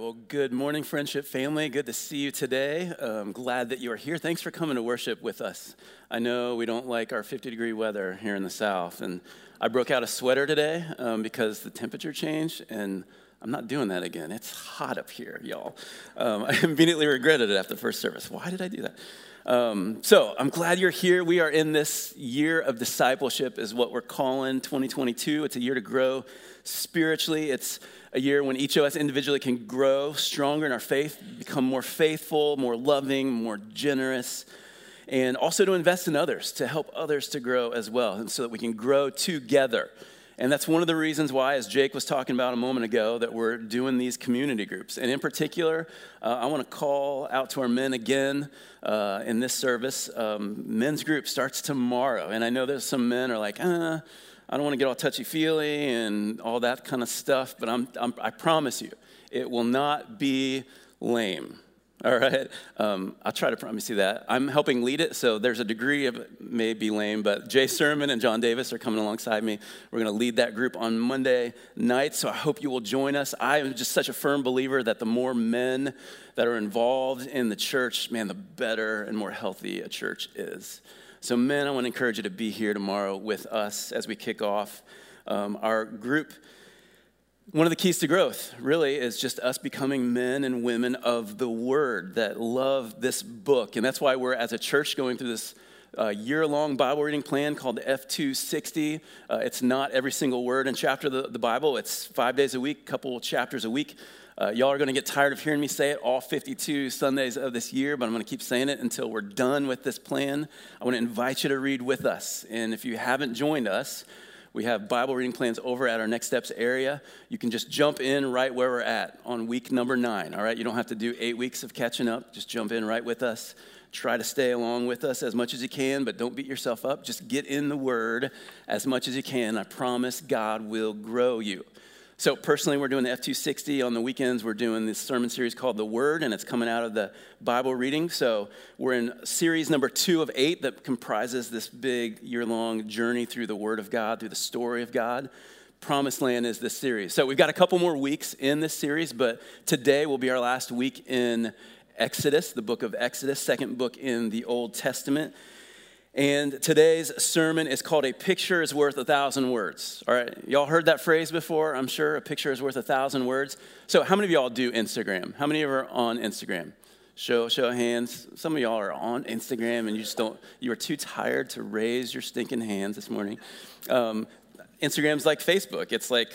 well, good morning, friendship family. Good to see you today. I'm glad that you are here. Thanks for coming to worship with us. I know we don't like our 50 degree weather here in the South, and I broke out a sweater today um, because the temperature changed, and I'm not doing that again. It's hot up here, y'all. Um, I immediately regretted it after the first service. Why did I do that? Um, so I'm glad you're here. We are in this year of discipleship, is what we're calling 2022. It's a year to grow spiritually. It's a year when each of us individually can grow stronger in our faith, become more faithful, more loving, more generous, and also to invest in others, to help others to grow as well, and so that we can grow together. And that's one of the reasons why, as Jake was talking about a moment ago, that we're doing these community groups. And in particular, uh, I want to call out to our men again uh, in this service. Um, men's group starts tomorrow. And I know there's some men are like, uh, I don't want to get all touchy feely and all that kind of stuff, but I'm, I'm, i promise you, it will not be lame. All right? Um, I'll try to promise you that. I'm helping lead it, so there's a degree of may be lame, but Jay Sermon and John Davis are coming alongside me. We're going to lead that group on Monday night, so I hope you will join us. I am just such a firm believer that the more men that are involved in the church, man, the better and more healthy a church is. So, men, I want to encourage you to be here tomorrow with us as we kick off um, our group. One of the keys to growth, really, is just us becoming men and women of the Word that love this book. And that's why we're, as a church, going through this uh, year long Bible reading plan called the F260. Uh, it's not every single word and chapter of the, the Bible, it's five days a week, couple chapters a week. Uh, y'all are going to get tired of hearing me say it all 52 Sundays of this year, but I'm going to keep saying it until we're done with this plan. I want to invite you to read with us. And if you haven't joined us, we have Bible reading plans over at our Next Steps area. You can just jump in right where we're at on week number nine, all right? You don't have to do eight weeks of catching up. Just jump in right with us. Try to stay along with us as much as you can, but don't beat yourself up. Just get in the Word as much as you can. I promise God will grow you. So, personally, we're doing the F260. On the weekends, we're doing this sermon series called The Word, and it's coming out of the Bible reading. So, we're in series number two of eight that comprises this big year long journey through the Word of God, through the story of God. Promised Land is this series. So, we've got a couple more weeks in this series, but today will be our last week in Exodus, the book of Exodus, second book in the Old Testament. And today's sermon is called A Picture is Worth a Thousand Words. All right, y'all heard that phrase before, I'm sure. A picture is worth a thousand words. So, how many of y'all do Instagram? How many of you are on Instagram? Show, show of hands. Some of y'all are on Instagram and you just don't, you are too tired to raise your stinking hands this morning. Um, Instagram's like Facebook. It's like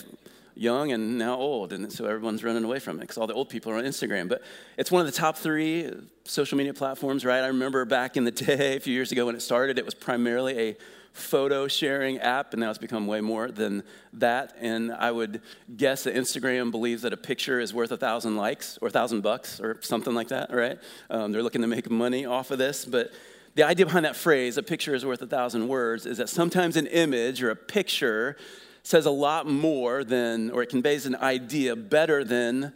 young and now old, and so everyone's running away from it because all the old people are on Instagram. But it's one of the top three social media platforms, right? I remember back in the day, a few years ago when it started, it was primarily a photo sharing app, and now it's become way more than that. And I would guess that Instagram believes that a picture is worth a thousand likes or a thousand bucks or something like that, right? Um, they're looking to make money off of this, but the idea behind that phrase, a picture is worth a thousand words, is that sometimes an image or a picture says a lot more than, or it conveys an idea better than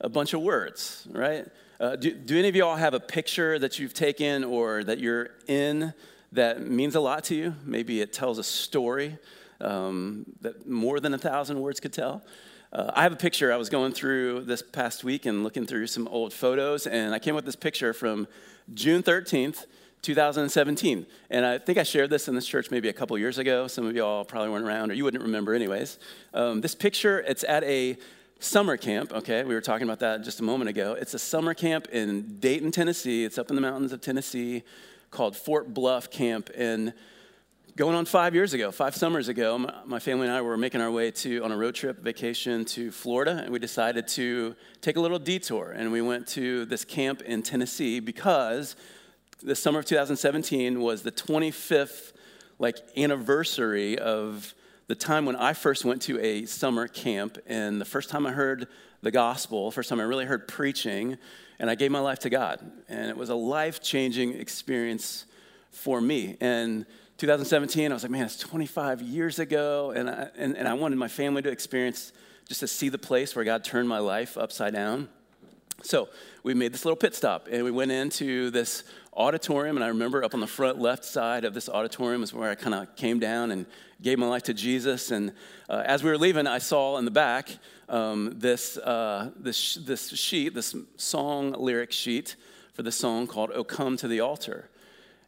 a bunch of words, right? Uh, do, do any of you all have a picture that you've taken or that you're in that means a lot to you? Maybe it tells a story um, that more than a thousand words could tell. Uh, I have a picture. I was going through this past week and looking through some old photos, and I came with this picture from June 13th, 2017. And I think I shared this in this church maybe a couple years ago. Some of y'all probably weren't around, or you wouldn't remember, anyways. Um, this picture, it's at a summer camp, okay? We were talking about that just a moment ago. It's a summer camp in Dayton, Tennessee. It's up in the mountains of Tennessee called Fort Bluff Camp. And going on five years ago, five summers ago, my family and I were making our way to on a road trip vacation to Florida, and we decided to take a little detour. And we went to this camp in Tennessee because the summer of 2017 was the 25th like anniversary of the time when I first went to a summer camp and the first time I heard the gospel, first time I really heard preaching, and I gave my life to God. And it was a life-changing experience for me. And 2017, I was like, man, it's 25 years ago, and I, and, and I wanted my family to experience, just to see the place where God turned my life upside down. So we made this little pit stop and we went into this auditorium. And I remember up on the front left side of this auditorium is where I kind of came down and gave my life to Jesus. And uh, as we were leaving, I saw in the back um, this, uh, this, this sheet, this song lyric sheet for the song called Oh Come to the Altar.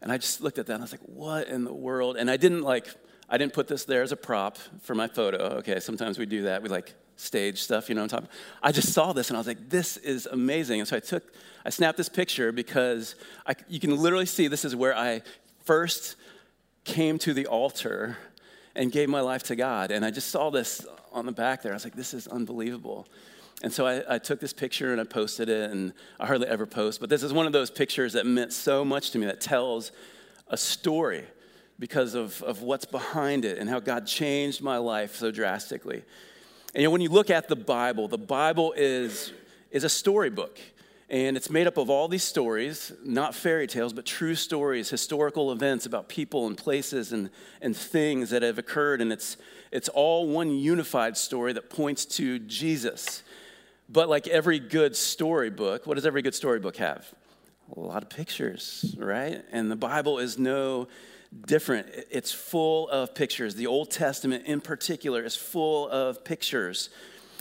And I just looked at that and I was like, what in the world? And I didn't like, I didn't put this there as a prop for my photo. Okay, sometimes we do that. We like stage stuff, you know what I'm talking I just saw this and I was like, this is amazing. And so I took, I snapped this picture because I, you can literally see this is where I first came to the altar and gave my life to God. And I just saw this on the back there. I was like, this is unbelievable. And so I, I, took this picture and I posted it, and I hardly ever post, but this is one of those pictures that meant so much to me that tells a story because of, of what's behind it and how God changed my life so drastically. And you know, when you look at the Bible, the Bible is, is a storybook. And it's made up of all these stories, not fairy tales, but true stories, historical events about people and places and, and things that have occurred. And it's, it's all one unified story that points to Jesus. But like every good storybook, what does every good storybook have? A lot of pictures, right? And the Bible is no different. It's full of pictures. The Old Testament, in particular, is full of pictures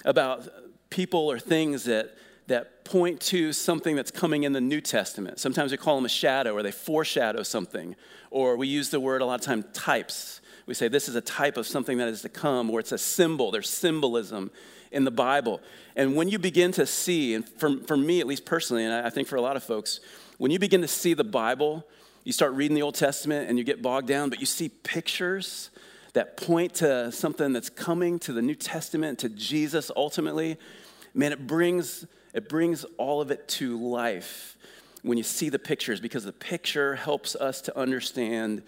about people or things that, that point to something that's coming in the New Testament. Sometimes we call them a shadow or they foreshadow something. Or we use the word a lot of time types. We say this is a type of something that is to come, or it's a symbol. There's symbolism in the Bible. And when you begin to see, and for, for me at least personally, and I think for a lot of folks, when you begin to see the Bible you start reading the Old Testament and you get bogged down, but you see pictures that point to something that's coming to the New Testament, to Jesus ultimately. Man, it brings, it brings all of it to life when you see the pictures because the picture helps us to understand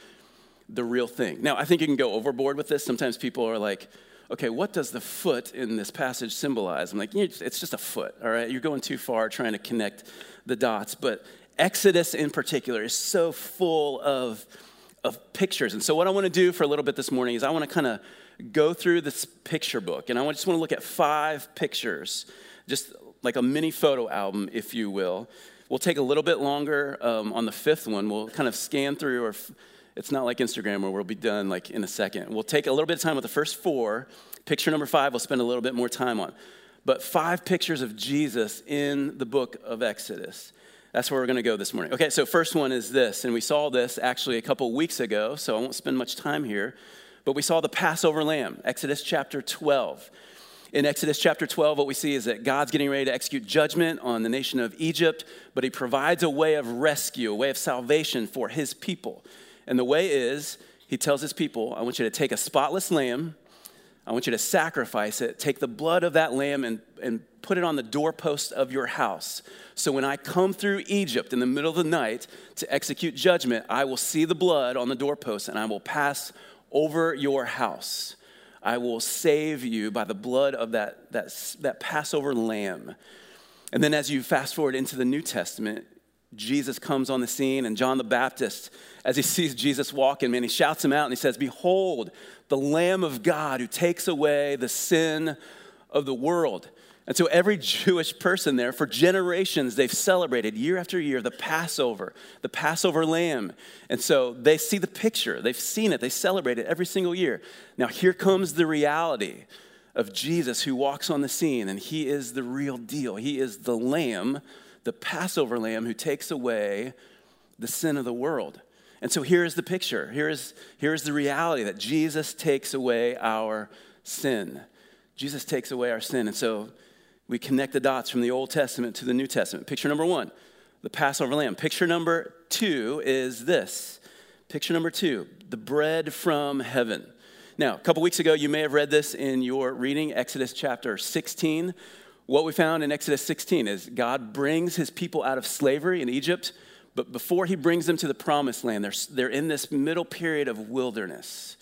the real thing. Now, I think you can go overboard with this. Sometimes people are like, okay, what does the foot in this passage symbolize? I'm like, it's just a foot, all right? You're going too far trying to connect the dots. But Exodus in particular is so full of, of pictures. And so, what I want to do for a little bit this morning is I want to kind of go through this picture book. And I just want to look at five pictures, just like a mini photo album, if you will. We'll take a little bit longer um, on the fifth one. We'll kind of scan through, or it's not like Instagram where we'll be done like in a second. We'll take a little bit of time with the first four. Picture number five, we'll spend a little bit more time on. But five pictures of Jesus in the book of Exodus. That's where we're going to go this morning. Okay, so first one is this, and we saw this actually a couple weeks ago, so I won't spend much time here. But we saw the Passover lamb, Exodus chapter 12. In Exodus chapter 12, what we see is that God's getting ready to execute judgment on the nation of Egypt, but he provides a way of rescue, a way of salvation for his people. And the way is, he tells his people, I want you to take a spotless lamb, I want you to sacrifice it, take the blood of that lamb and, and put it on the doorpost of your house. So when I come through Egypt in the middle of the night to execute judgment, I will see the blood on the doorpost and I will pass over your house. I will save you by the blood of that, that, that Passover lamb. And then as you fast forward into the New Testament, Jesus comes on the scene, and John the Baptist, as he sees Jesus walking, man, he shouts him out and he says, Behold, the Lamb of God who takes away the sin of the world. And so every Jewish person there, for generations, they've celebrated year after year the Passover, the Passover lamb. And so they see the picture, they've seen it, they celebrate it every single year. Now here comes the reality of Jesus who walks on the scene, and he is the real deal. He is the lamb, the Passover lamb who takes away the sin of the world. And so here is the picture. Here is, here is the reality that Jesus takes away our sin. Jesus takes away our sin. And so we connect the dots from the Old Testament to the New Testament. Picture number one, the Passover lamb. Picture number two is this. Picture number two, the bread from heaven. Now, a couple weeks ago, you may have read this in your reading, Exodus chapter 16. What we found in Exodus 16 is God brings his people out of slavery in Egypt, but before he brings them to the promised land, they're, they're in this middle period of wilderness.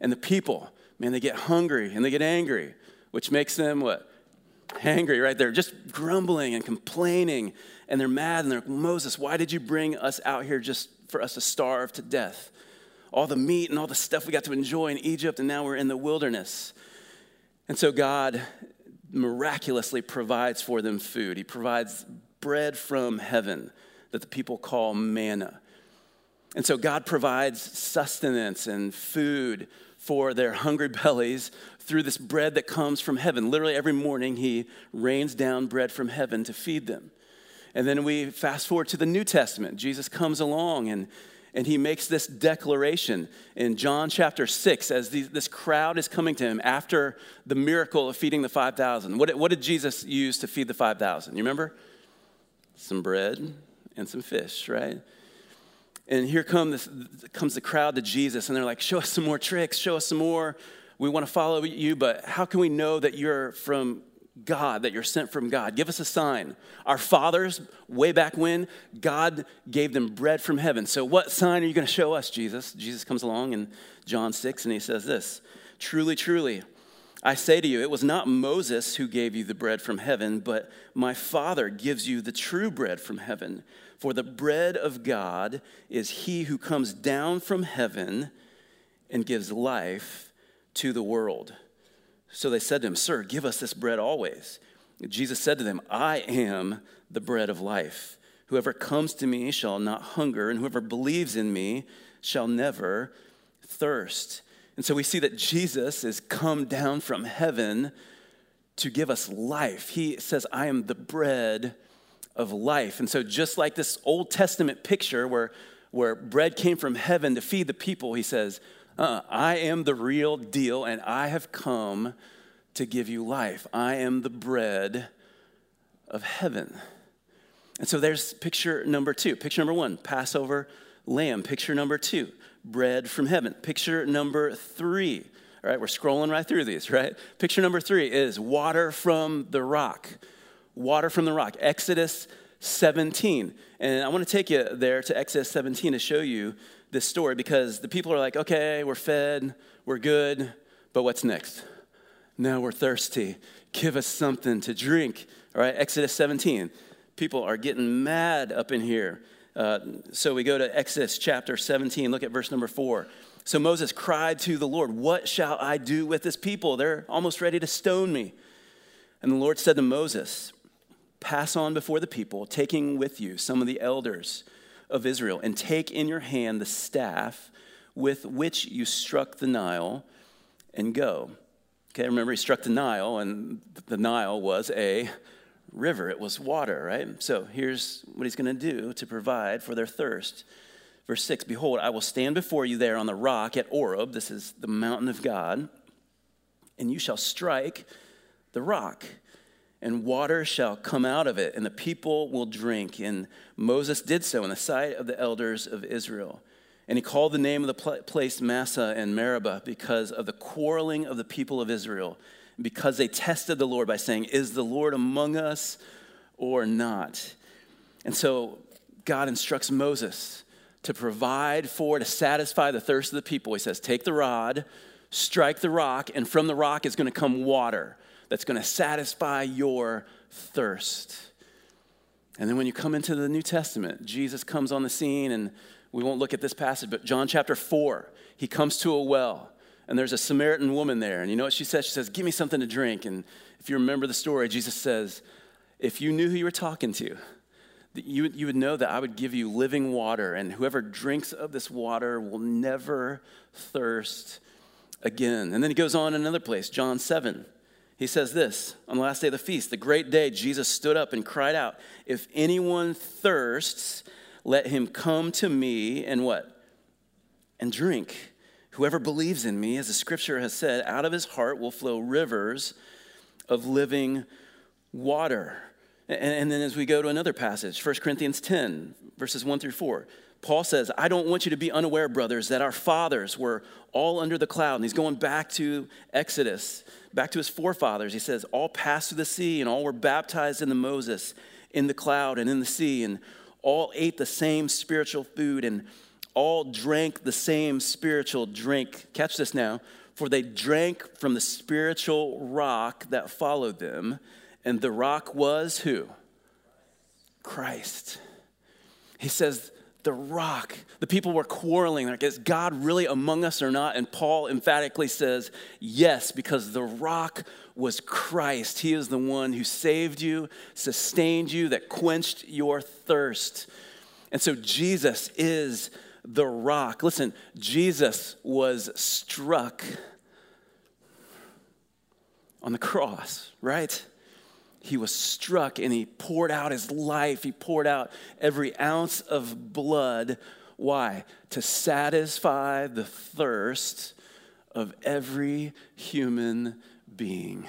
And the people, man, they get hungry and they get angry, which makes them what? angry, right? They're just grumbling and complaining, and they're mad, and they're, Moses, why did you bring us out here just for us to starve to death? All the meat and all the stuff we got to enjoy in Egypt, and now we're in the wilderness. And so God miraculously provides for them food. He provides bread from heaven that the people call manna. And so God provides sustenance and food for their hungry bellies through this bread that comes from heaven. Literally, every morning, He rains down bread from heaven to feed them. And then we fast forward to the New Testament. Jesus comes along and, and he makes this declaration in John chapter 6 as this crowd is coming to him after the miracle of feeding the 5,000. What, what did Jesus use to feed the 5,000? You remember? Some bread and some fish, right? And here come this, comes the crowd to Jesus, and they're like, Show us some more tricks, show us some more. We want to follow you, but how can we know that you're from God, that you're sent from God. Give us a sign. Our fathers, way back when, God gave them bread from heaven. So, what sign are you going to show us, Jesus? Jesus comes along in John 6 and he says this Truly, truly, I say to you, it was not Moses who gave you the bread from heaven, but my Father gives you the true bread from heaven. For the bread of God is he who comes down from heaven and gives life to the world. So they said to him, Sir, give us this bread always. Jesus said to them, I am the bread of life. Whoever comes to me shall not hunger, and whoever believes in me shall never thirst. And so we see that Jesus is come down from heaven to give us life. He says, I am the bread of life. And so, just like this Old Testament picture where, where bread came from heaven to feed the people, he says, uh, I am the real deal, and I have come to give you life. I am the bread of heaven. And so there's picture number two. Picture number one, Passover lamb. Picture number two, bread from heaven. Picture number three, all right, we're scrolling right through these, right? Picture number three is water from the rock. Water from the rock. Exodus 17. And I want to take you there to Exodus 17 to show you this story because the people are like, okay, we're fed, we're good, but what's next? Now we're thirsty. Give us something to drink. All right, Exodus 17. People are getting mad up in here. Uh, so we go to Exodus chapter 17, look at verse number four. So Moses cried to the Lord, What shall I do with this people? They're almost ready to stone me. And the Lord said to Moses, Pass on before the people, taking with you some of the elders of Israel, and take in your hand the staff with which you struck the Nile, and go. Okay, remember he struck the Nile, and the Nile was a river, it was water, right? So here's what he's going to do to provide for their thirst. Verse 6 Behold, I will stand before you there on the rock at Horeb, this is the mountain of God, and you shall strike the rock and water shall come out of it, and the people will drink. And Moses did so in the sight of the elders of Israel. And he called the name of the place Massah and Meribah because of the quarreling of the people of Israel, because they tested the Lord by saying, Is the Lord among us or not? And so God instructs Moses to provide for, to satisfy the thirst of the people. He says, Take the rod, strike the rock, and from the rock is going to come water that's going to satisfy your thirst. And then when you come into the New Testament, Jesus comes on the scene, and we won't look at this passage, but John chapter 4, he comes to a well, and there's a Samaritan woman there. And you know what she says? She says, Give me something to drink. And if you remember the story, Jesus says, If you knew who you were talking to, you, you would know that I would give you living water, and whoever drinks of this water will never thirst again. And then he goes on in another place, John 7. He says this on the last day of the feast, the great day, Jesus stood up and cried out, If anyone thirsts, let him come to me and what? And drink. Whoever believes in me, as the scripture has said, out of his heart will flow rivers of living water. And, then as we go to another passage, 1 Corinthians 10, verses 1 through 4, Paul says, I don't want you to be unaware, brothers, that our fathers were all under the cloud. And he's going back to Exodus back to his forefathers. He says, All passed through the sea, and all were baptized in the Moses, in the cloud, and in the sea, and all ate the same spiritual food, and all drank the same spiritual drink. Catch this now. For they drank from the spiritual rock that followed them, and the rock was who? Christ. He says, the rock. The people were quarreling. Like, is God really among us or not? And Paul emphatically says, yes, because the rock was Christ. He is the one who saved you, sustained you, that quenched your thirst. And so Jesus is the rock. Listen, Jesus was struck on the cross, right? He was struck and he poured out his life. He poured out every ounce of blood. Why? To satisfy the thirst of every human being.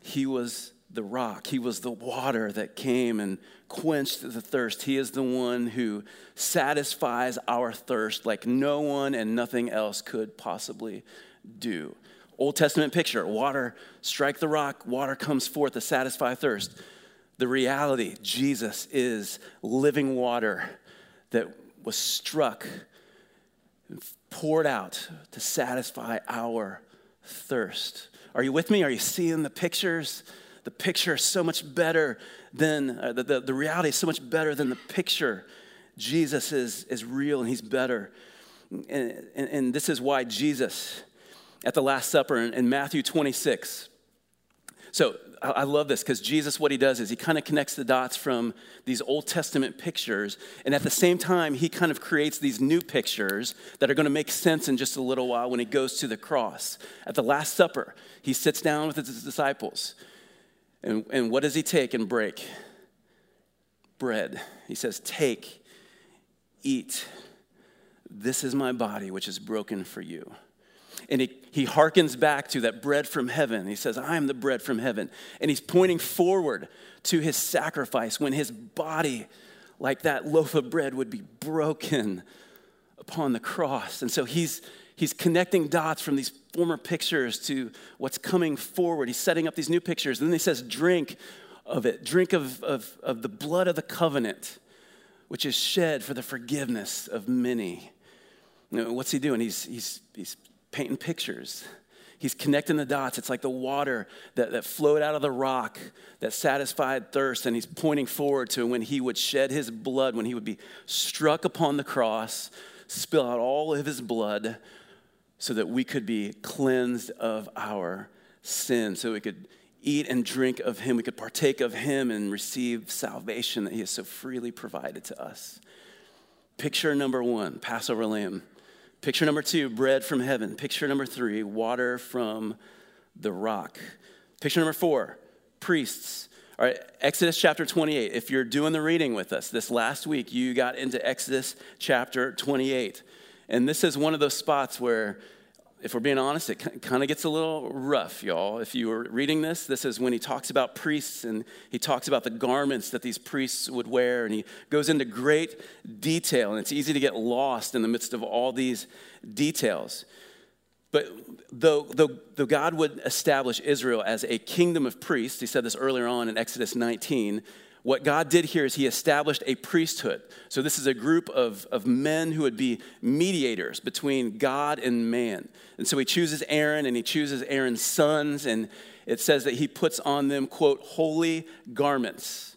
He was the rock, He was the water that came and quenched the thirst. He is the one who satisfies our thirst like no one and nothing else could possibly do. Old Testament picture water, strike the rock, water comes forth to satisfy thirst. The reality, Jesus is living water that was struck and poured out to satisfy our thirst. Are you with me? Are you seeing the pictures? The picture is so much better than, uh, the, the, the reality is so much better than the picture. Jesus is, is real and he's better. And, and, and this is why Jesus, at the Last Supper in, in Matthew 26, so I love this because Jesus, what he does is he kind of connects the dots from these Old Testament pictures, and at the same time, he kind of creates these new pictures that are going to make sense in just a little while when he goes to the cross. At the Last Supper, he sits down with his disciples, and, and what does he take and break? Bread. He says, Take, eat. This is my body, which is broken for you. And he, he hearkens back to that bread from heaven. He says, I am the bread from heaven. And he's pointing forward to his sacrifice when his body, like that loaf of bread, would be broken upon the cross. And so he's, he's connecting dots from these former pictures to what's coming forward. He's setting up these new pictures. And then he says, Drink of it, drink of, of, of the blood of the covenant, which is shed for the forgiveness of many. What's he doing? He's, he's, he's painting pictures. He's connecting the dots. It's like the water that, that flowed out of the rock that satisfied thirst. And he's pointing forward to when he would shed his blood, when he would be struck upon the cross, spill out all of his blood so that we could be cleansed of our sin, so we could eat and drink of him, we could partake of him and receive salvation that he has so freely provided to us. Picture number one Passover lamb. Picture number two, bread from heaven. Picture number three, water from the rock. Picture number four, priests. All right, Exodus chapter 28. If you're doing the reading with us, this last week you got into Exodus chapter 28. And this is one of those spots where, if we're being honest, it kind of gets a little rough, y'all. If you were reading this, this is when he talks about priests and he talks about the garments that these priests would wear. And he goes into great detail. And it's easy to get lost in the midst of all these details. But though, though, though God would establish Israel as a kingdom of priests, he said this earlier on in Exodus 19, what God did here is he established a priesthood. So, this is a group of, of men who would be mediators between God and man. And so, he chooses Aaron and he chooses Aaron's sons, and it says that he puts on them, quote, holy garments.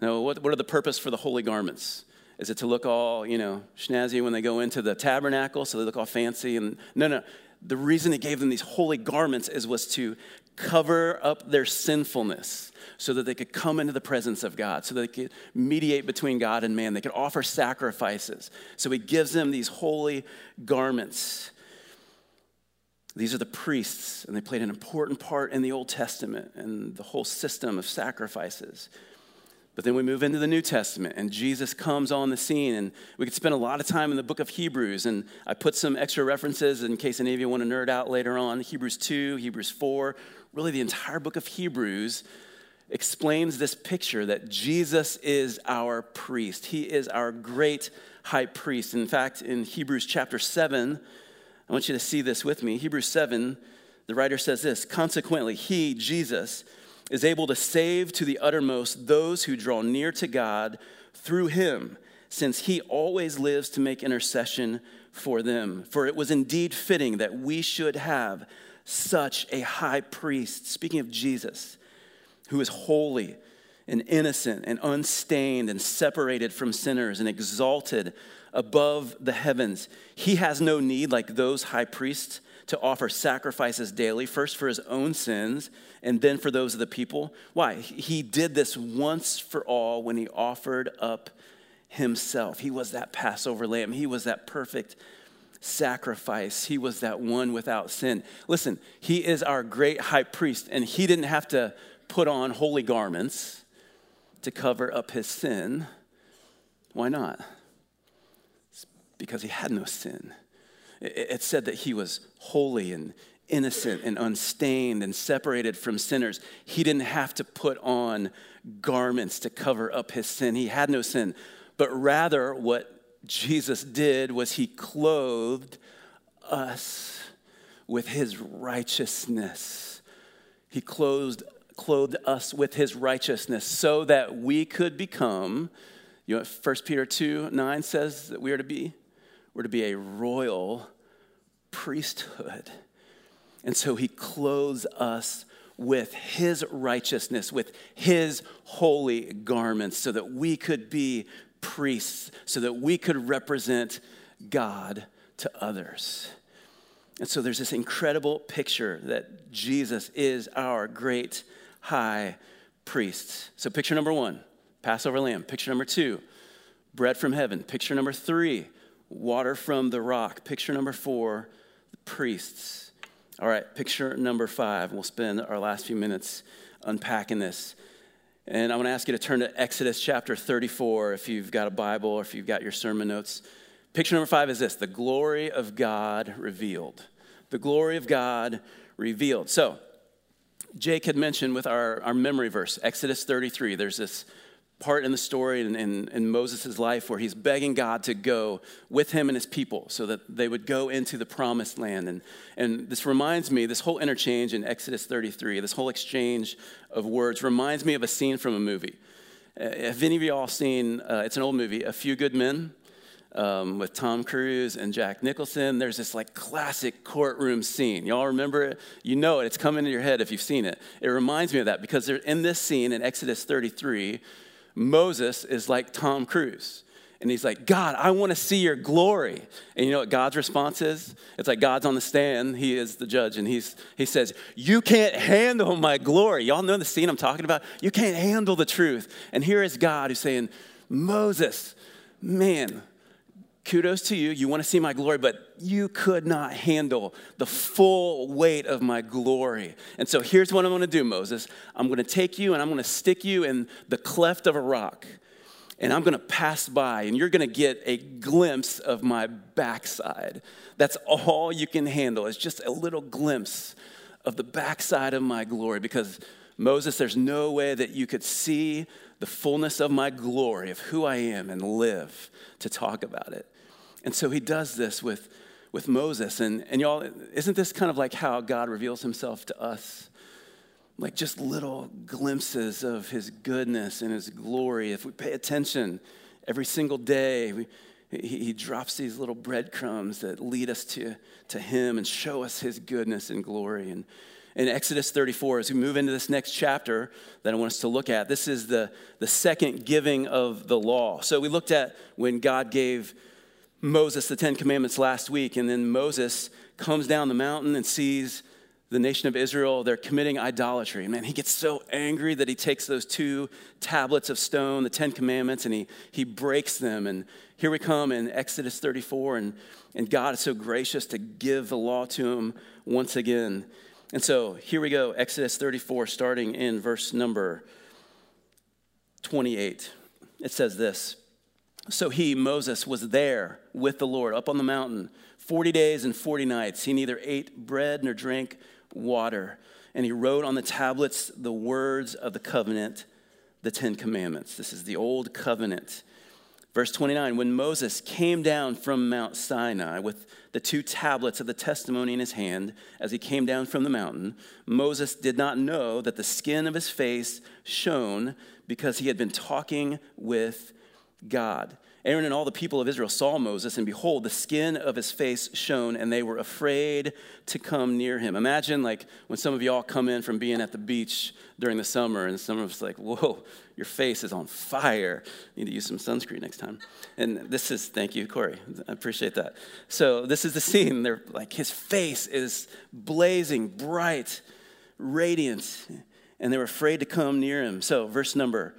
Now, what, what are the purpose for the holy garments? Is it to look all, you know, snazzy when they go into the tabernacle, so they look all fancy? And no, no. The reason he gave them these holy garments is was to cover up their sinfulness so that they could come into the presence of God, so they could mediate between God and man. They could offer sacrifices. So he gives them these holy garments. These are the priests, and they played an important part in the Old Testament and the whole system of sacrifices. But then we move into the New Testament, and Jesus comes on the scene, and we could spend a lot of time in the book of Hebrews. And I put some extra references in case any of you want to nerd out later on Hebrews 2, Hebrews 4, really the entire book of Hebrews explains this picture that Jesus is our priest. He is our great high priest. In fact, in Hebrews chapter 7, I want you to see this with me. Hebrews 7, the writer says this Consequently, he, Jesus, is able to save to the uttermost those who draw near to God through him, since he always lives to make intercession for them. For it was indeed fitting that we should have such a high priest, speaking of Jesus, who is holy and innocent and unstained and separated from sinners and exalted above the heavens. He has no need, like those high priests, to offer sacrifices daily, first for his own sins and then for those of the people. Why? He did this once for all when he offered up himself. He was that Passover lamb, he was that perfect sacrifice. He was that one without sin. Listen, he is our great high priest, and he didn't have to put on holy garments to cover up his sin. Why not? It's because he had no sin. It said that he was holy and innocent and unstained and separated from sinners. He didn't have to put on garments to cover up his sin. He had no sin. But rather, what Jesus did was he clothed us with his righteousness. He clothed, clothed us with his righteousness so that we could become, you know what 1 Peter 2 9 says that we are to be? We're to be a royal priesthood. And so he clothes us with his righteousness, with his holy garments, so that we could be priests, so that we could represent God to others. And so there's this incredible picture that Jesus is our great high priest. So, picture number one, Passover lamb. Picture number two, bread from heaven. Picture number three, water from the rock. Picture number four, priests. All right, picture number five. We'll spend our last few minutes unpacking this. And I want to ask you to turn to Exodus chapter 34 if you've got a Bible or if you've got your sermon notes. Picture number five is this the glory of God revealed. The glory of God revealed. So, Jake had mentioned with our, our memory verse, Exodus 33, there's this part in the story in, in, in Moses' life where he's begging God to go with him and his people so that they would go into the promised land. And, and this reminds me, this whole interchange in Exodus 33, this whole exchange of words reminds me of a scene from a movie. Uh, have any of y'all seen, uh, it's an old movie, A Few Good Men? Um, with Tom Cruise and Jack Nicholson. There's this like classic courtroom scene. Y'all remember it? You know it. It's coming to your head if you've seen it. It reminds me of that because in this scene in Exodus 33, Moses is like Tom Cruise. And he's like, God, I want to see your glory. And you know what God's response is? It's like God's on the stand, he is the judge, and he's, he says, You can't handle my glory. Y'all know the scene I'm talking about? You can't handle the truth. And here is God who's saying, Moses, man, kudos to you. You want to see my glory, but you could not handle the full weight of my glory. And so here's what I'm going to do, Moses. I'm going to take you and I'm going to stick you in the cleft of a rock. And I'm going to pass by, and you're going to get a glimpse of my backside. That's all you can handle, is just a little glimpse of the backside of my glory. Because, Moses, there's no way that you could see the fullness of my glory, of who I am, and live to talk about it. And so he does this with, with Moses. And, and y'all, isn't this kind of like how God reveals himself to us? Like just little glimpses of his goodness and his glory. If we pay attention every single day, we, he, he drops these little breadcrumbs that lead us to, to him and show us his goodness and glory. And in Exodus 34, as we move into this next chapter that I want us to look at, this is the, the second giving of the law. So we looked at when God gave Moses the Ten Commandments last week, and then Moses comes down the mountain and sees the nation of Israel, they're committing idolatry. And man, he gets so angry that he takes those two tablets of stone, the Ten Commandments, and he, he breaks them. And here we come in Exodus 34, and, and God is so gracious to give the law to him once again. And so here we go, Exodus 34, starting in verse number 28. It says this so he, Moses, was there with the Lord up on the mountain 40 days and 40 nights. He neither ate bread nor drank water. And he wrote on the tablets the words of the covenant, the Ten Commandments. This is the old covenant. Verse 29 When Moses came down from Mount Sinai with the two tablets of the testimony in his hand, as he came down from the mountain, Moses did not know that the skin of his face shone because he had been talking with God. Aaron and all the people of Israel saw Moses, and behold, the skin of his face shone, and they were afraid to come near him. Imagine, like, when some of y'all come in from being at the beach during the summer, and some of us like, whoa, your face is on fire. You need to use some sunscreen next time. And this is, thank you, Corey. I appreciate that. So, this is the scene. They're like, his face is blazing, bright, radiant, and they were afraid to come near him. So, verse number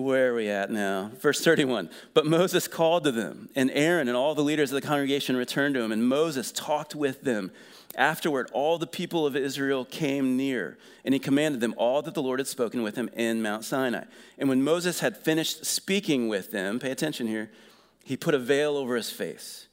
where are we at now? Verse 31. But Moses called to them, and Aaron and all the leaders of the congregation returned to him, and Moses talked with them. Afterward, all the people of Israel came near, and he commanded them all that the Lord had spoken with him in Mount Sinai. And when Moses had finished speaking with them, pay attention here, he put a veil over his face.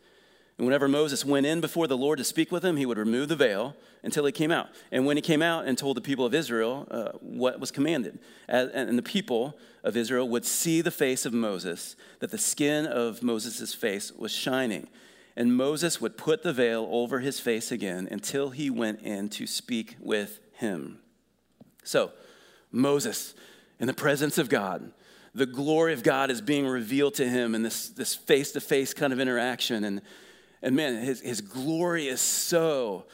And whenever Moses went in before the Lord to speak with him, he would remove the veil until he came out. And when he came out and told the people of Israel uh, what was commanded, and the people of Israel would see the face of Moses, that the skin of Moses' face was shining. And Moses would put the veil over his face again until he went in to speak with him. So, Moses, in the presence of God, the glory of God is being revealed to him in this face to face kind of interaction. And and man, his, his glory is so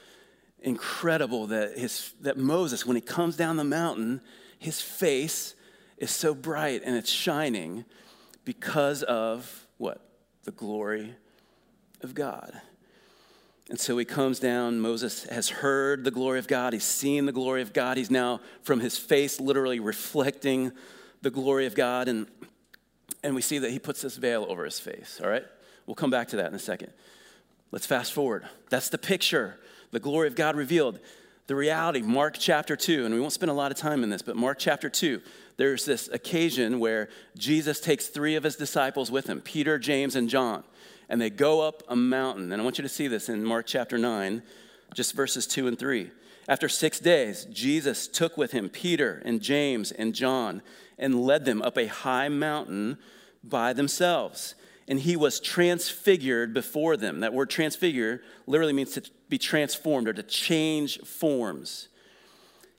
incredible that, his, that Moses, when he comes down the mountain, his face is so bright and it's shining because of what? The glory of God. And so he comes down. Moses has heard the glory of God. He's seen the glory of God. He's now, from his face, literally reflecting the glory of God. And, and we see that he puts this veil over his face, all right? We'll come back to that in a second. Let's fast forward. That's the picture, the glory of God revealed. The reality, Mark chapter 2, and we won't spend a lot of time in this, but Mark chapter 2, there's this occasion where Jesus takes three of his disciples with him Peter, James, and John, and they go up a mountain. And I want you to see this in Mark chapter 9, just verses 2 and 3. After six days, Jesus took with him Peter and James and John and led them up a high mountain by themselves and he was transfigured before them. That word transfigure literally means to be transformed or to change forms.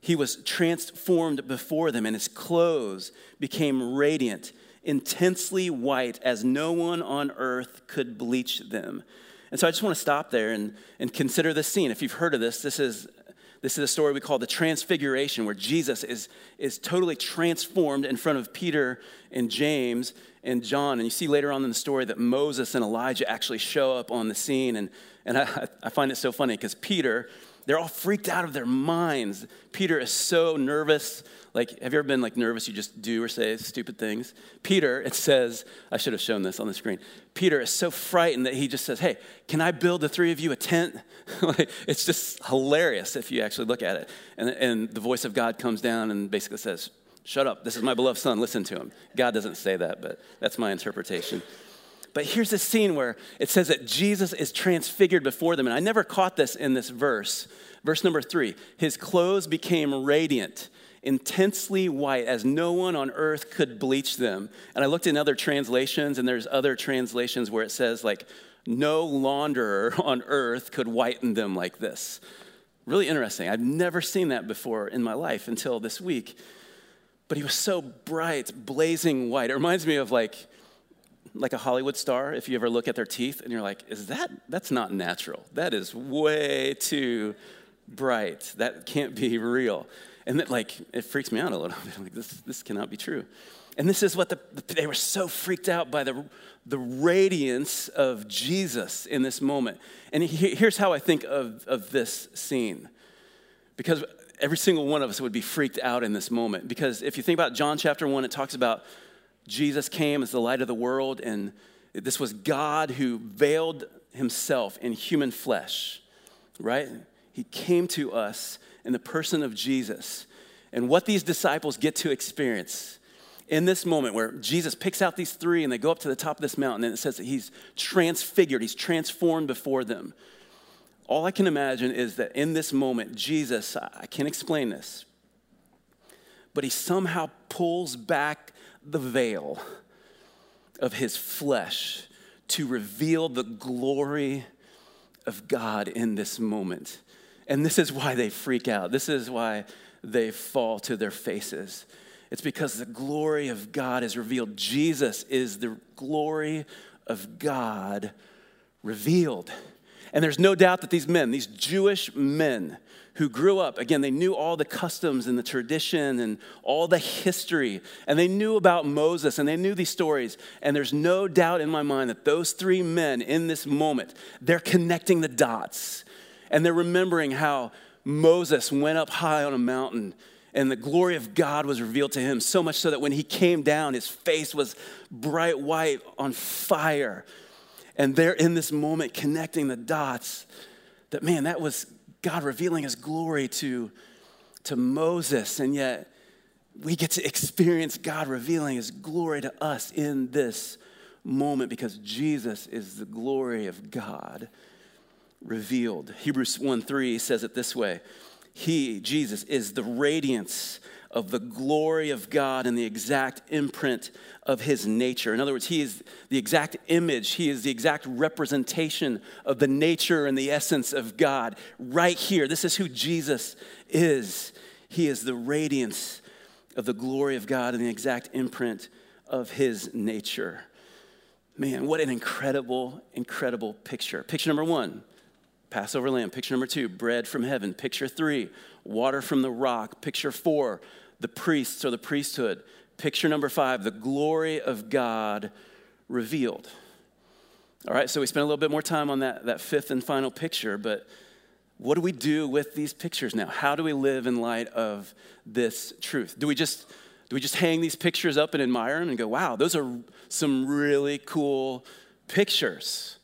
He was transformed before them, and his clothes became radiant, intensely white, as no one on earth could bleach them. And so I just want to stop there and, and consider this scene. If you've heard of this, this is this is a story we call the Transfiguration, where Jesus is, is totally transformed in front of Peter and James and John. And you see later on in the story that Moses and Elijah actually show up on the scene. And, and I, I find it so funny because Peter, they're all freaked out of their minds. Peter is so nervous. Like, have you ever been like nervous? You just do or say stupid things. Peter, it says, I should have shown this on the screen. Peter is so frightened that he just says, Hey, can I build the three of you a tent? like, it's just hilarious if you actually look at it. And, and the voice of God comes down and basically says, Shut up. This is my beloved son. Listen to him. God doesn't say that, but that's my interpretation. But here's this scene where it says that Jesus is transfigured before them. And I never caught this in this verse. Verse number three His clothes became radiant intensely white as no one on earth could bleach them. And I looked in other translations, and there's other translations where it says, like, no launderer on earth could whiten them like this. Really interesting. I've never seen that before in my life until this week. But he was so bright, blazing white. It reminds me of like, like a Hollywood star, if you ever look at their teeth and you're like, is that, that's not natural. That is way too bright. That can't be real. And that, like, it freaks me out a little bit. I'm like, this, this cannot be true. And this is what the, they were so freaked out by the, the radiance of Jesus in this moment. And he, here's how I think of, of this scene. Because every single one of us would be freaked out in this moment. Because if you think about John chapter 1, it talks about Jesus came as the light of the world, and this was God who veiled himself in human flesh, right? He came to us in the person of Jesus. And what these disciples get to experience in this moment where Jesus picks out these three and they go up to the top of this mountain, and it says that he's transfigured, he's transformed before them. All I can imagine is that in this moment, Jesus, I can't explain this, but he somehow pulls back the veil of his flesh to reveal the glory of God in this moment. And this is why they freak out. This is why they fall to their faces. It's because the glory of God is revealed. Jesus is the glory of God revealed. And there's no doubt that these men, these Jewish men who grew up, again, they knew all the customs and the tradition and all the history, and they knew about Moses and they knew these stories. And there's no doubt in my mind that those three men in this moment, they're connecting the dots and they're remembering how Moses went up high on a mountain and the glory of God was revealed to him, so much so that when he came down, his face was bright white on fire. And they're in this moment connecting the dots that, man, that was God revealing his glory to, to Moses. And yet, we get to experience God revealing his glory to us in this moment because Jesus is the glory of God revealed. Hebrews 1 3 says it this way He, Jesus, is the radiance of the glory of God and the exact imprint of his nature. In other words, he is the exact image, he is the exact representation of the nature and the essence of God right here. This is who Jesus is. He is the radiance of the glory of God and the exact imprint of his nature. Man, what an incredible, incredible picture. Picture number one Passover lamb. Picture number two, bread from heaven. Picture three, water from the rock. Picture four, the priests or the priesthood. Picture number five, the glory of God revealed. All right, so we spent a little bit more time on that, that fifth and final picture, but what do we do with these pictures now? How do we live in light of this truth? Do we just do we just hang these pictures up and admire them and go, wow, those are some really cool pictures?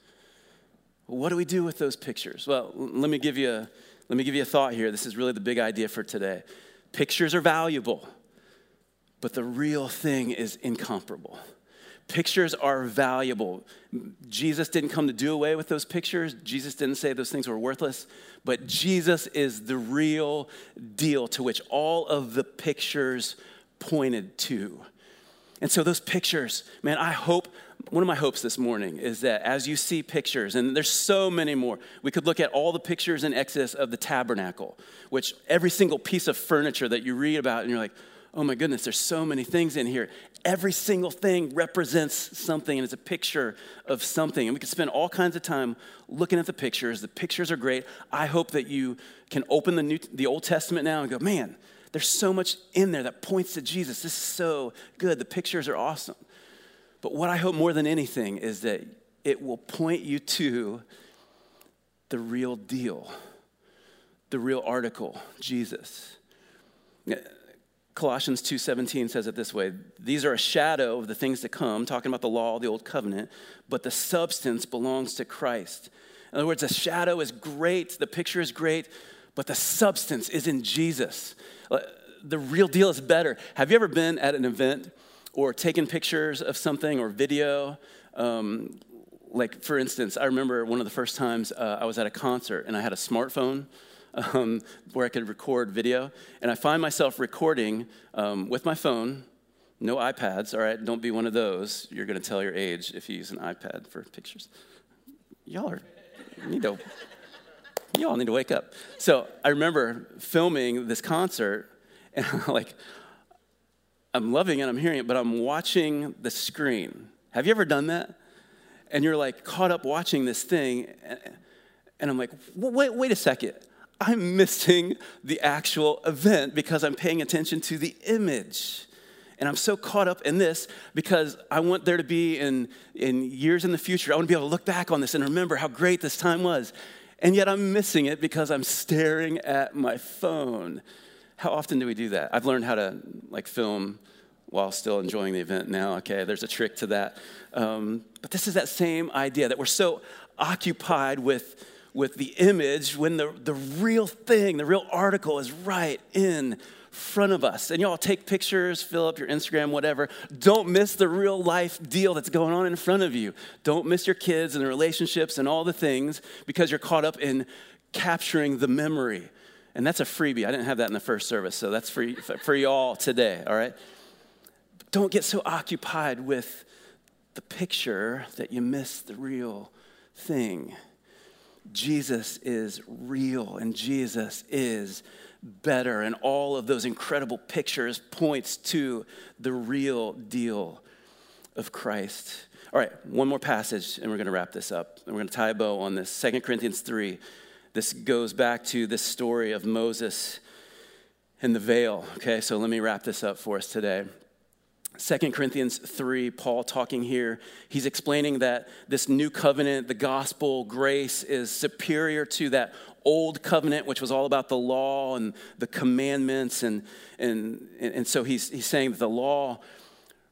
What do we do with those pictures? Well, let me give you a, let me give you a thought here. This is really the big idea for today. Pictures are valuable, but the real thing is incomparable. Pictures are valuable. Jesus didn't come to do away with those pictures. Jesus didn't say those things were worthless, but Jesus is the real deal to which all of the pictures pointed to. And so, those pictures, man, I hope one of my hopes this morning is that as you see pictures, and there's so many more, we could look at all the pictures in Exodus of the tabernacle, which every single piece of furniture that you read about, and you're like, oh my goodness, there's so many things in here. Every single thing represents something and it's a picture of something. And we could spend all kinds of time looking at the pictures. The pictures are great. I hope that you can open the, New, the Old Testament now and go, man, there's so much in there that points to Jesus. This is so good. The pictures are awesome. But what I hope more than anything is that it will point you to the real deal, the real article, Jesus. Colossians 2:17 says it this way, these are a shadow of the things to come, talking about the law, the old covenant, but the substance belongs to Christ. In other words, a shadow is great, the picture is great, but the substance is in Jesus. Uh, the real deal is better. Have you ever been at an event or taking pictures of something or video. Um, like, for instance, I remember one of the first times uh, I was at a concert and I had a smartphone um, where I could record video. And I find myself recording um, with my phone, no iPads, all right? Don't be one of those. You're going to tell your age if you use an iPad for pictures. Y'all are, need to, y'all need to wake up. So I remember filming this concert and like, I'm loving it, I'm hearing it, but I'm watching the screen. Have you ever done that? And you're like caught up watching this thing, and I'm like, wait, wait a second. I'm missing the actual event because I'm paying attention to the image. And I'm so caught up in this because I want there to be in, in years in the future, I want to be able to look back on this and remember how great this time was. And yet I'm missing it because I'm staring at my phone. How often do we do that? I've learned how to like film while still enjoying the event now. Okay, there's a trick to that. Um, but this is that same idea that we're so occupied with, with the image when the, the real thing, the real article is right in front of us. And y'all take pictures, fill up your Instagram, whatever. Don't miss the real life deal that's going on in front of you. Don't miss your kids and the relationships and all the things because you're caught up in capturing the memory and that's a freebie. I didn't have that in the first service, so that's for, for y'all today, all right? Don't get so occupied with the picture that you miss the real thing. Jesus is real and Jesus is better. And all of those incredible pictures points to the real deal of Christ. All right, one more passage and we're going to wrap this up. And we're going to tie a bow on this. 2 Corinthians 3. This goes back to this story of Moses and the veil. Okay, so let me wrap this up for us today. 2 Corinthians 3, Paul talking here, he's explaining that this new covenant, the gospel, grace, is superior to that old covenant, which was all about the law and the commandments. And, and, and so he's, he's saying that the law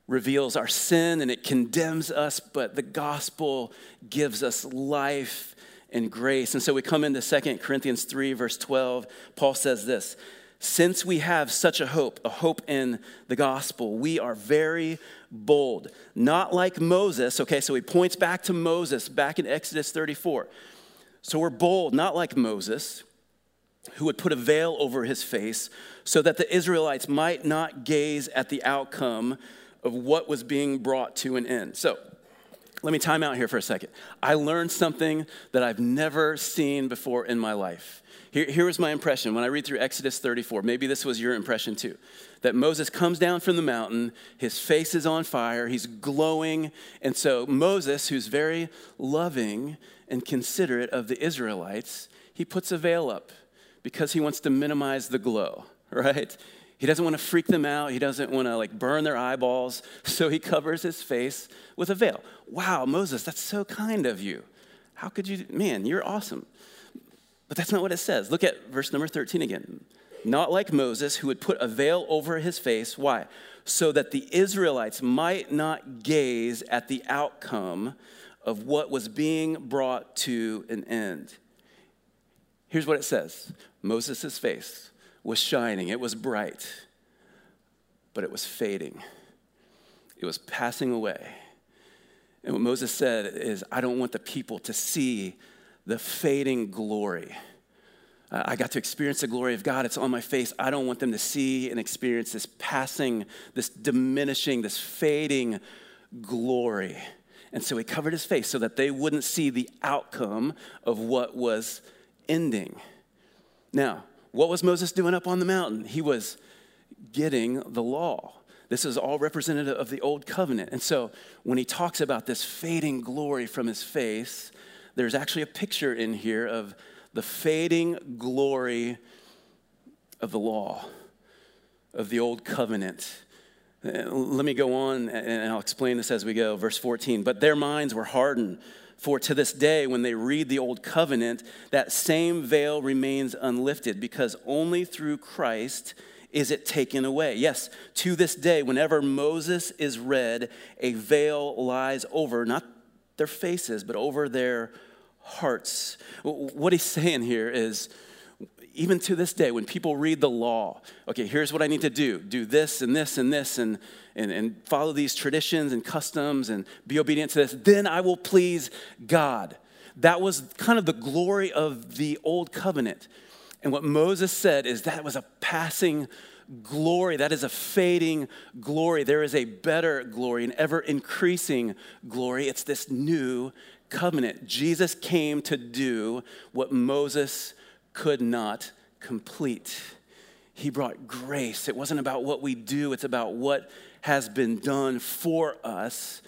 reveals our sin and it condemns us, but the gospel gives us life and grace. And so we come into 2 Corinthians 3, verse 12. Paul says this since we have such a hope, a hope in the gospel, we are very bold. Not like Moses, okay, so he points back to Moses back in Exodus 34. So we're bold, not like Moses, who would put a veil over his face so that the Israelites might not gaze at the outcome of what was being brought to an end. So let me time out here for a second. I learned something that I've never seen before in my life. Here, here was my impression when I read through Exodus 34. Maybe this was your impression too. That Moses comes down from the mountain, his face is on fire, he's glowing. And so Moses, who's very loving and considerate of the Israelites, he puts a veil up because he wants to minimize the glow, right? He doesn't want to freak them out. He doesn't want to like burn their eyeballs. So he covers his face with a veil. Wow, Moses, that's so kind of you. How could you? Man, you're awesome. But that's not what it says. Look at verse number 13 again. Not like Moses, who would put a veil over his face. Why? So that the Israelites might not gaze at the outcome of what was being brought to an end. Here's what it says Moses' face was shining, it was bright, but it was fading, it was passing away. And what Moses said is, I don't want the people to see the fading glory. I got to experience the glory of God. It's on my face. I don't want them to see and experience this passing, this diminishing, this fading glory. And so he covered his face so that they wouldn't see the outcome of what was ending. Now, what was Moses doing up on the mountain? He was getting the law. This is all representative of the old covenant. And so when he talks about this fading glory from his face, there's actually a picture in here of the fading glory of the law, of the old covenant. Uh, let me go on and I'll explain this as we go. Verse 14. But their minds were hardened. For to this day, when they read the old covenant, that same veil remains unlifted because only through Christ is it taken away. Yes, to this day, whenever Moses is read, a veil lies over, not their faces, but over their hearts. What he's saying here is, even to this day, when people read the law, okay, here's what I need to do do this and this and this and, and, and follow these traditions and customs and be obedient to this, then I will please God. That was kind of the glory of the old covenant. And what Moses said is that was a passing glory. That is a fading glory. There is a better glory, an ever increasing glory. It's this new covenant. Jesus came to do what Moses could not complete. He brought grace. It wasn't about what we do, it's about what has been done for us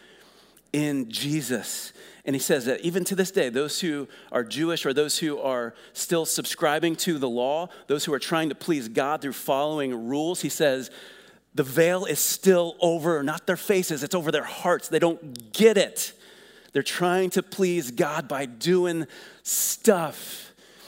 in Jesus. And he says that even to this day, those who are Jewish or those who are still subscribing to the law, those who are trying to please God through following rules, he says, the veil is still over not their faces, it's over their hearts. They don't get it. They're trying to please God by doing stuff.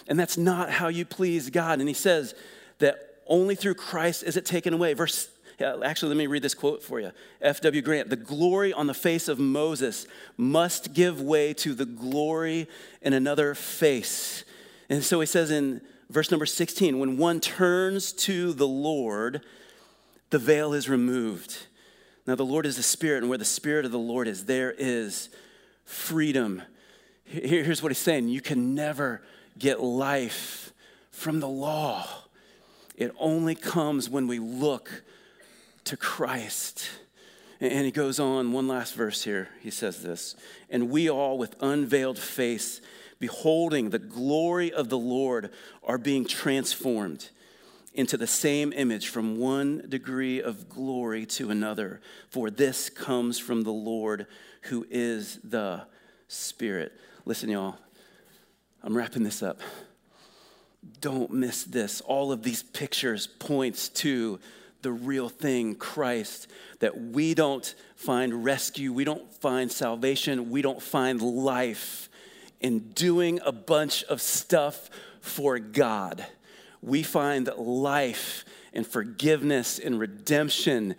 And that's not how you please God. And he says that only through Christ is it taken away. Verse Actually, let me read this quote for you. F.W. Grant The glory on the face of Moses must give way to the glory in another face. And so he says in verse number 16 when one turns to the Lord, the veil is removed. Now, the Lord is the Spirit, and where the Spirit of the Lord is, there is freedom. Here's what he's saying you can never get life from the law, it only comes when we look to Christ. And he goes on, one last verse here. He says this And we all, with unveiled face, beholding the glory of the Lord, are being transformed into the same image from one degree of glory to another. For this comes from the Lord who is the Spirit. Listen, y'all, I'm wrapping this up. Don't miss this. All of these pictures points to the real thing, Christ, that we don't find rescue, we don't find salvation, we don't find life in doing a bunch of stuff for God. We find life and forgiveness and redemption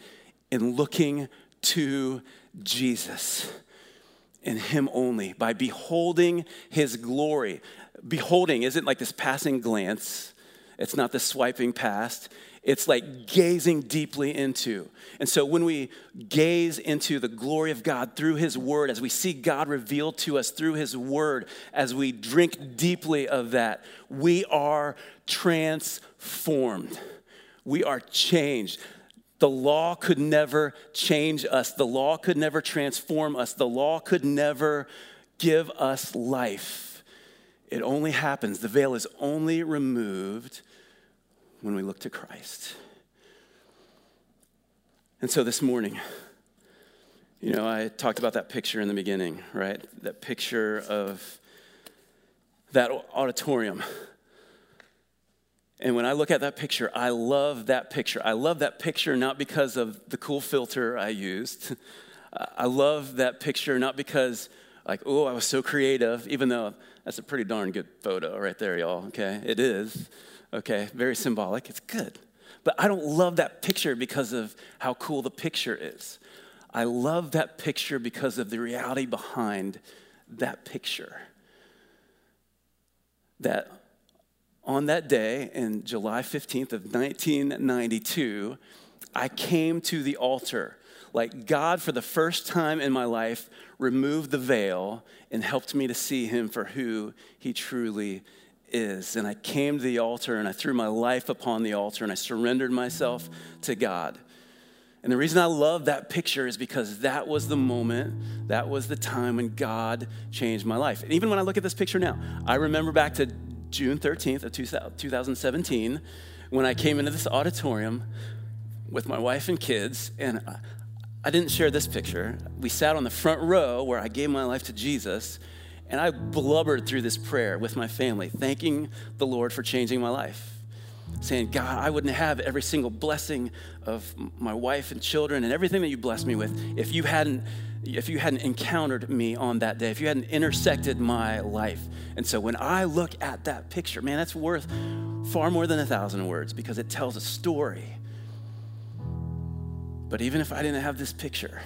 in looking to Jesus in Him only by beholding His glory. Beholding isn't like this passing glance, it's not the swiping past. It's like gazing deeply into. And so when we gaze into the glory of God through His Word, as we see God revealed to us through His Word, as we drink deeply of that, we are transformed. We are changed. The law could never change us. The law could never transform us. The law could never give us life. It only happens, the veil is only removed when we look to Christ. And so this morning, you know, I talked about that picture in the beginning, right? That picture of that auditorium. And when I look at that picture, I love that picture. I love that picture not because of the cool filter I used. I love that picture not because, like, oh, I was so creative, even though that's a pretty darn good photo right there, y'all, okay? It is okay? Very symbolic. It's good. But I don't love that picture because of how cool the picture is. I love that picture because of the reality behind that picture. That on that day, in July 15th of 1992, I came to the altar. Like God, for the first time in my life, removed the veil and helped me to see Him for who He truly is. And I came to the altar and I threw my life upon the altar and I surrendered myself to God. And the reason I love that picture is because that was the moment, that was the time when God changed my life. And even when I look at this picture now, I remember back to June 13th of 2017 when I came into this auditorium with my wife and kids, and I didn't share this picture. We sat on the front row where I gave my life to Jesus, and I blubbered through this prayer with my family, thanking the Lord for changing my life. Saying, God, I wouldn't have every single blessing of my wife and children and everything that you blessed me with if you hadn't if you hadn't encountered me on that day, if you hadn't intersected my life. And so when I look at that picture, man, that's worth far more than a thousand words because it tells a story. But even if I didn't have this picture,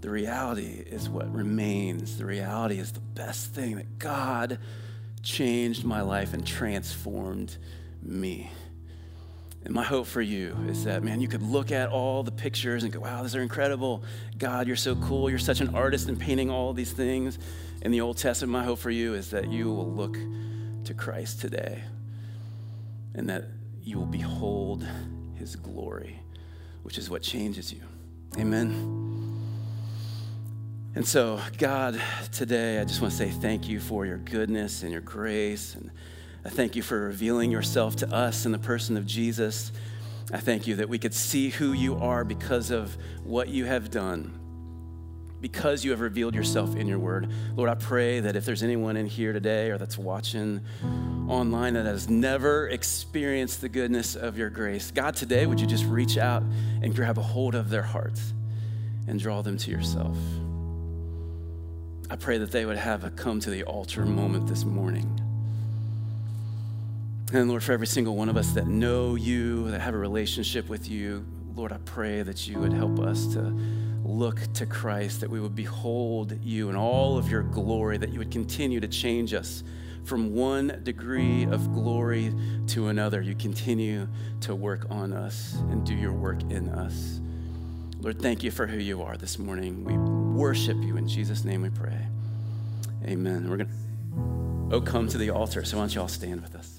the reality is what remains. The reality is the best thing that God changed my life and transformed me. And my hope for you is that, man, you could look at all the pictures and go, wow, these are incredible. God, you're so cool. You're such an artist in painting all these things in the Old Testament. My hope for you is that you will look to Christ today and that you will behold his glory, which is what changes you. Amen. And so, God, today I just want to say thank you for your goodness and your grace. And I thank you for revealing yourself to us in the person of Jesus. I thank you that we could see who you are because of what you have done, because you have revealed yourself in your word. Lord, I pray that if there's anyone in here today or that's watching online that has never experienced the goodness of your grace, God, today, would you just reach out and grab a hold of their hearts and draw them to yourself? I pray that they would have a come to the altar moment this morning. And Lord, for every single one of us that know you, that have a relationship with you, Lord, I pray that you would help us to look to Christ, that we would behold you in all of your glory, that you would continue to change us from one degree of glory to another. You continue to work on us and do your work in us. Lord, thank you for who you are this morning. We worship you. In Jesus' name we pray. Amen. We're going to, oh, come to the altar. So why don't you all stand with us?